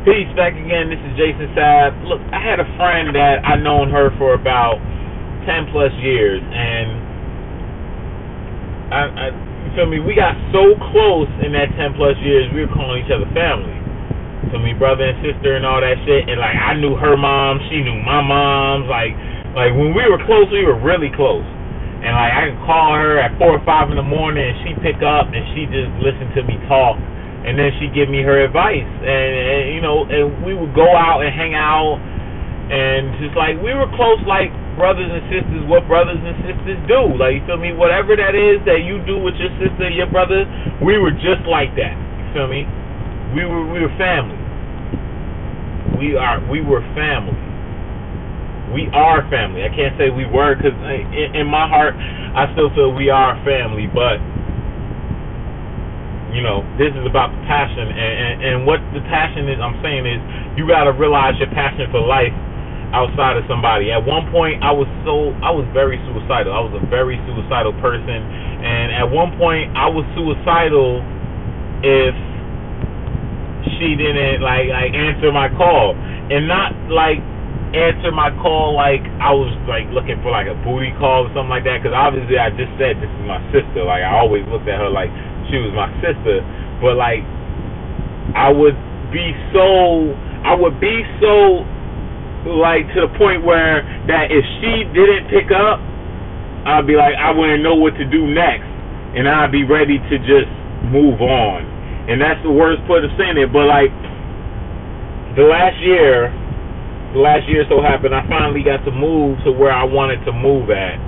Peace back again. This is Jason Saab. Look, I had a friend that I known her for about ten plus years, and I, I you feel me? We got so close in that ten plus years. We were calling each other family. To me, brother and sister and all that shit. And like I knew her mom, she knew my mom's. Like like when we were close, we were really close. And like I could call her at four or five in the morning, and she pick up and she just listen to me talk and then she'd give me her advice, and, and you know, and we would go out and hang out, and just like we were close, like brothers and sisters. What brothers and sisters do, like you feel me? Whatever that is that you do with your sister, your brother, we were just like that. You feel me? We were we were family. We are we were family. We are family. I can't say we were because in, in my heart, I still feel we are family, but you know, this is about the passion, and, and, and what the passion is, I'm saying is, you got to realize your passion for life outside of somebody. At one point, I was so, I was very suicidal. I was a very suicidal person, and at one point, I was suicidal if she didn't like like answer my call, and not like answer my call like I was like looking for like a booty call or something like that. Because obviously, I just said this is my sister. Like I always looked at her like she was my sister, but like I would be so I would be so like to the point where that if she didn't pick up, I'd be like I wouldn't know what to do next, and I'd be ready to just move on. And that's the worst part of saying it, but like the last year, the last year so happened, I finally got to move to where I wanted to move at.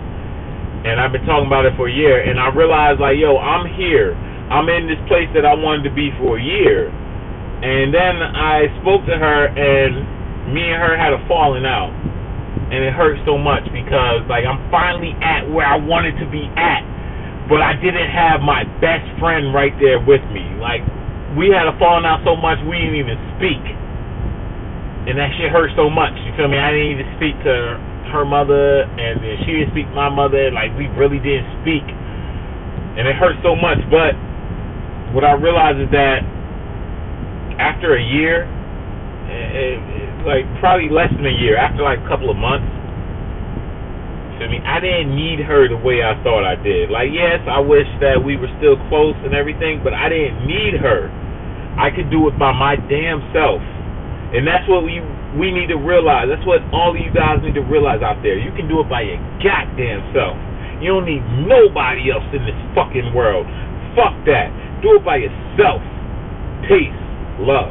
And I've been talking about it for a year, and I realized like, yo, I'm here. I'm in this place that I wanted to be for a year. And then I spoke to her, and me and her had a falling out. And it hurt so much because, like, I'm finally at where I wanted to be at. But I didn't have my best friend right there with me. Like, we had a falling out so much we didn't even speak. And that shit hurt so much. You feel me? I didn't even speak to her mother, and then she didn't speak to my mother. Like, we really didn't speak. And it hurt so much. But what I realized is that after a year, it, it, like probably less than a year, after like a couple of months, I mean, I didn't need her the way I thought I did. Like, yes, I wish that we were still close and everything, but I didn't need her. I could do it by my damn self. And that's what we we need to realize. That's what all of you guys need to realize out there. You can do it by your goddamn self. You don't need nobody else in this fucking world. Fuck that. Do it by yourself. Peace. Love.